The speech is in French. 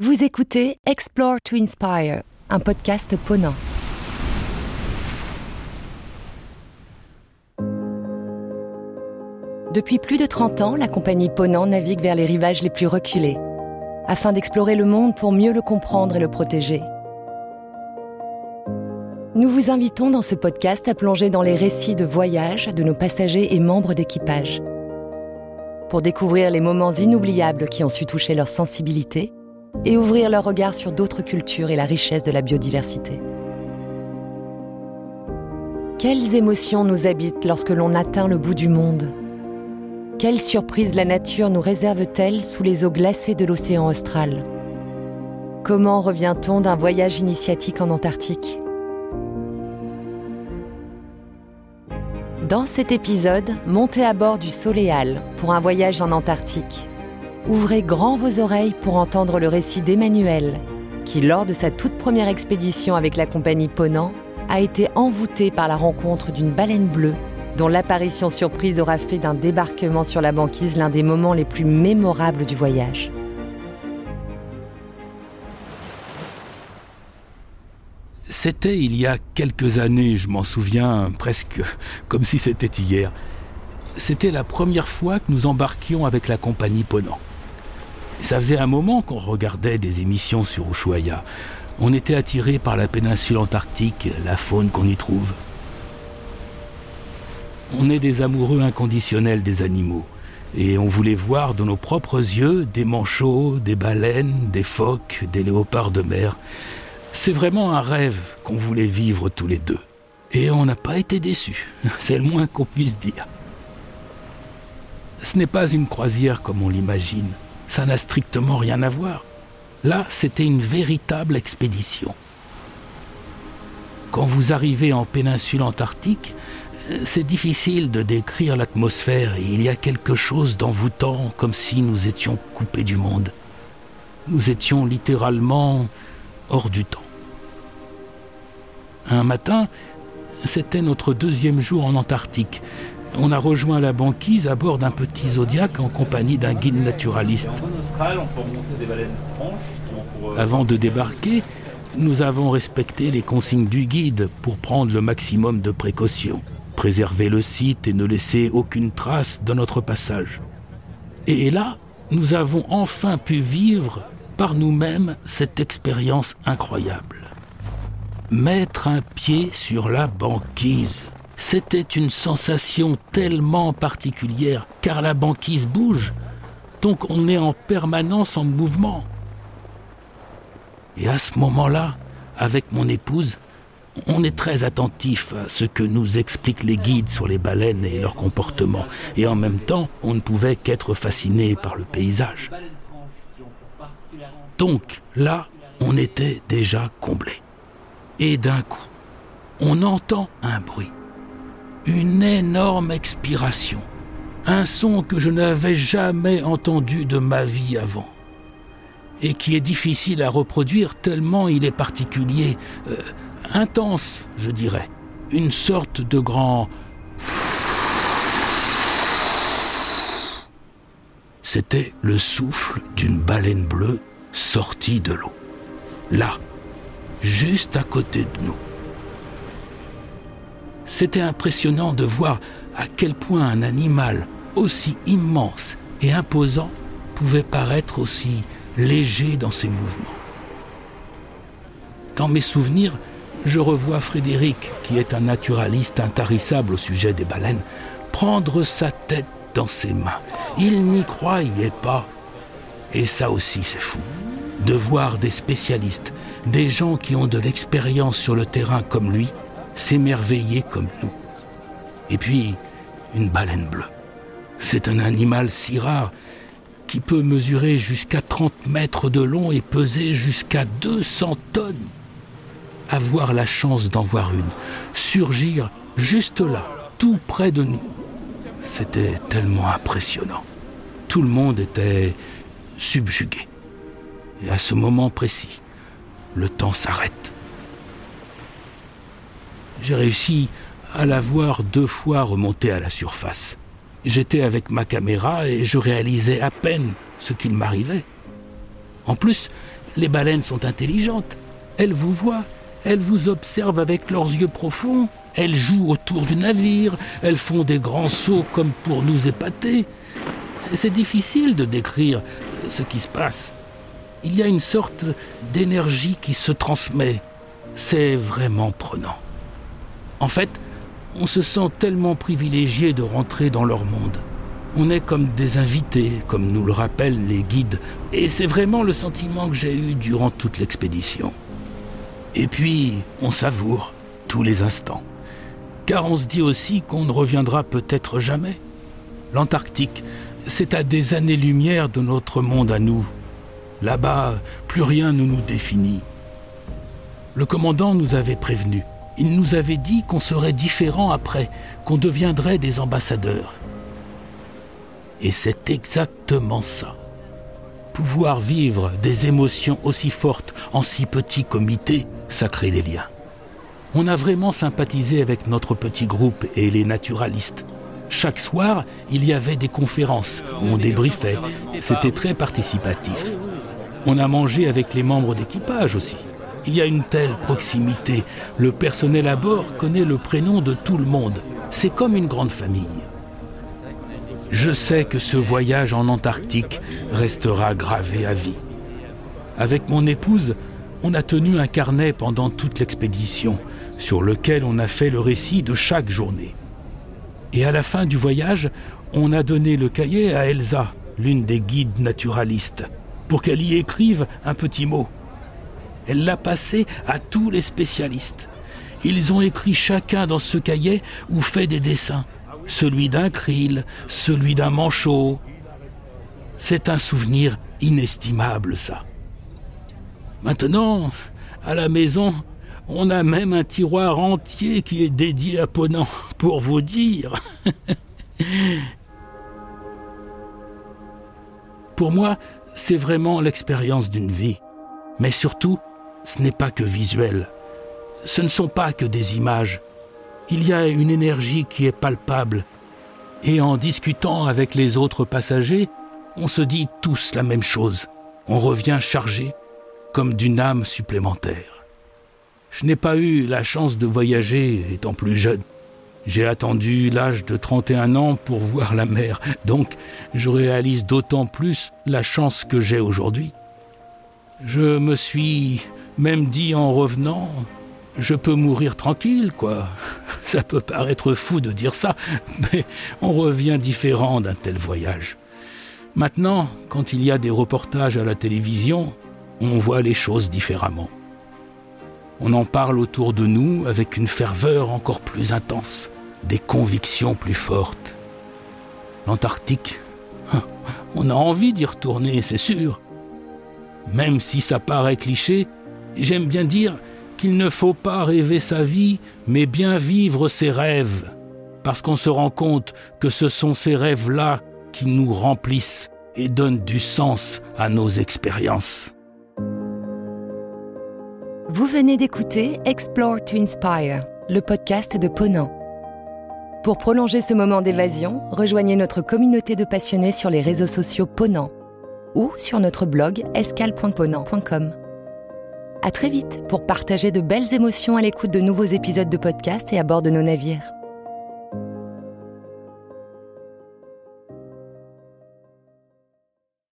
Vous écoutez Explore to Inspire, un podcast ponant. Depuis plus de 30 ans, la compagnie Ponant navigue vers les rivages les plus reculés, afin d'explorer le monde pour mieux le comprendre et le protéger. Nous vous invitons dans ce podcast à plonger dans les récits de voyage de nos passagers et membres d'équipage. Pour découvrir les moments inoubliables qui ont su toucher leur sensibilité et ouvrir leur regard sur d'autres cultures et la richesse de la biodiversité. Quelles émotions nous habitent lorsque l'on atteint le bout du monde? Quelle surprise la nature nous réserve-t-elle sous les eaux glacées de l'océan austral? Comment revient-on d'un voyage initiatique en Antarctique? Dans cet épisode, montez à bord du Soleal pour un voyage en Antarctique ouvrez grand vos oreilles pour entendre le récit d'Emmanuel, qui, lors de sa toute première expédition avec la compagnie Ponant, a été envoûté par la rencontre d'une baleine bleue, dont l'apparition surprise aura fait d'un débarquement sur la banquise l'un des moments les plus mémorables du voyage. C'était il y a quelques années, je m'en souviens presque comme si c'était hier. C'était la première fois que nous embarquions avec la compagnie Ponant. Ça faisait un moment qu'on regardait des émissions sur Ushuaia. On était attiré par la péninsule antarctique, la faune qu'on y trouve. On est des amoureux inconditionnels des animaux. Et on voulait voir de nos propres yeux des manchots, des baleines, des phoques, des léopards de mer. C'est vraiment un rêve qu'on voulait vivre tous les deux. Et on n'a pas été déçus, c'est le moins qu'on puisse dire. Ce n'est pas une croisière comme on l'imagine ça n'a strictement rien à voir. Là, c'était une véritable expédition. Quand vous arrivez en péninsule antarctique, euh, c'est difficile de décrire l'atmosphère et il y a quelque chose d'envoûtant comme si nous étions coupés du monde. Nous étions littéralement hors du temps. Un matin, c'était notre deuxième jour en Antarctique on a rejoint la banquise à bord d'un petit Zodiac en compagnie d'un guide naturaliste. Avant de débarquer, nous avons respecté les consignes du guide pour prendre le maximum de précautions, préserver le site et ne laisser aucune trace de notre passage. Et là, nous avons enfin pu vivre par nous-mêmes cette expérience incroyable. Mettre un pied sur la banquise. C'était une sensation tellement particulière, car la banquise bouge, donc on est en permanence en mouvement. Et à ce moment-là, avec mon épouse, on est très attentif à ce que nous expliquent les guides sur les baleines et leur comportement, et en même temps, on ne pouvait qu'être fasciné par le paysage. Donc là, on était déjà comblé. Et d'un coup, on entend un bruit une énorme expiration, un son que je n'avais jamais entendu de ma vie avant, et qui est difficile à reproduire tellement il est particulier, euh, intense, je dirais, une sorte de grand... C'était le souffle d'une baleine bleue sortie de l'eau. Là, juste à côté de nous. C'était impressionnant de voir à quel point un animal aussi immense et imposant pouvait paraître aussi léger dans ses mouvements. Dans mes souvenirs, je revois Frédéric, qui est un naturaliste intarissable au sujet des baleines, prendre sa tête dans ses mains. Il n'y croyait pas. Et ça aussi, c'est fou. De voir des spécialistes, des gens qui ont de l'expérience sur le terrain comme lui, s'émerveiller comme nous. Et puis, une baleine bleue. C'est un animal si rare qui peut mesurer jusqu'à 30 mètres de long et peser jusqu'à 200 tonnes. Avoir la chance d'en voir une, surgir juste là, tout près de nous, c'était tellement impressionnant. Tout le monde était subjugué. Et à ce moment précis, le temps s'arrête. J'ai réussi à la voir deux fois remonter à la surface. J'étais avec ma caméra et je réalisais à peine ce qu'il m'arrivait. En plus, les baleines sont intelligentes. Elles vous voient, elles vous observent avec leurs yeux profonds, elles jouent autour du navire, elles font des grands sauts comme pour nous épater. C'est difficile de décrire ce qui se passe. Il y a une sorte d'énergie qui se transmet. C'est vraiment prenant. En fait, on se sent tellement privilégié de rentrer dans leur monde. On est comme des invités, comme nous le rappellent les guides, et c'est vraiment le sentiment que j'ai eu durant toute l'expédition. Et puis, on savoure tous les instants. Car on se dit aussi qu'on ne reviendra peut-être jamais. L'Antarctique, c'est à des années-lumière de notre monde à nous. Là-bas, plus rien ne nous définit. Le commandant nous avait prévenus. Il nous avait dit qu'on serait différent après, qu'on deviendrait des ambassadeurs. Et c'est exactement ça. Pouvoir vivre des émotions aussi fortes en si petit comité, ça crée des liens. On a vraiment sympathisé avec notre petit groupe et les naturalistes. Chaque soir, il y avait des conférences, on débriefait. C'était très participatif. On a mangé avec les membres d'équipage aussi. Il y a une telle proximité. Le personnel à bord connaît le prénom de tout le monde. C'est comme une grande famille. Je sais que ce voyage en Antarctique restera gravé à vie. Avec mon épouse, on a tenu un carnet pendant toute l'expédition, sur lequel on a fait le récit de chaque journée. Et à la fin du voyage, on a donné le cahier à Elsa, l'une des guides naturalistes, pour qu'elle y écrive un petit mot. Elle l'a passé à tous les spécialistes. Ils ont écrit chacun dans ce cahier ou fait des dessins celui d'un krill, celui d'un manchot. C'est un souvenir inestimable, ça. Maintenant, à la maison, on a même un tiroir entier qui est dédié à Ponant, pour vous dire. pour moi, c'est vraiment l'expérience d'une vie. Mais surtout, ce n'est pas que visuel. Ce ne sont pas que des images il y a une énergie qui est palpable. Et en discutant avec les autres passagers, on se dit tous la même chose. On revient chargé, comme d'une âme supplémentaire. Je n'ai pas eu la chance de voyager étant plus jeune. J'ai attendu l'âge de 31 ans pour voir la mer, donc je réalise d'autant plus la chance que j'ai aujourd'hui. Je me suis même dit en revenant, je peux mourir tranquille, quoi. Ça peut paraître fou de dire ça, mais on revient différent d'un tel voyage. Maintenant, quand il y a des reportages à la télévision, on voit les choses différemment. On en parle autour de nous avec une ferveur encore plus intense, des convictions plus fortes. L'Antarctique, on a envie d'y retourner, c'est sûr. Même si ça paraît cliché, j'aime bien dire qu'il ne faut pas rêver sa vie, mais bien vivre ses rêves, parce qu'on se rend compte que ce sont ces rêves-là qui nous remplissent et donnent du sens à nos expériences. Vous venez d'écouter Explore to Inspire, le podcast de Ponant. Pour prolonger ce moment d'évasion, rejoignez notre communauté de passionnés sur les réseaux sociaux Ponant ou sur notre blog escale.ponant.com. À très vite pour partager de belles émotions à l'écoute de nouveaux épisodes de podcast et à bord de nos navires.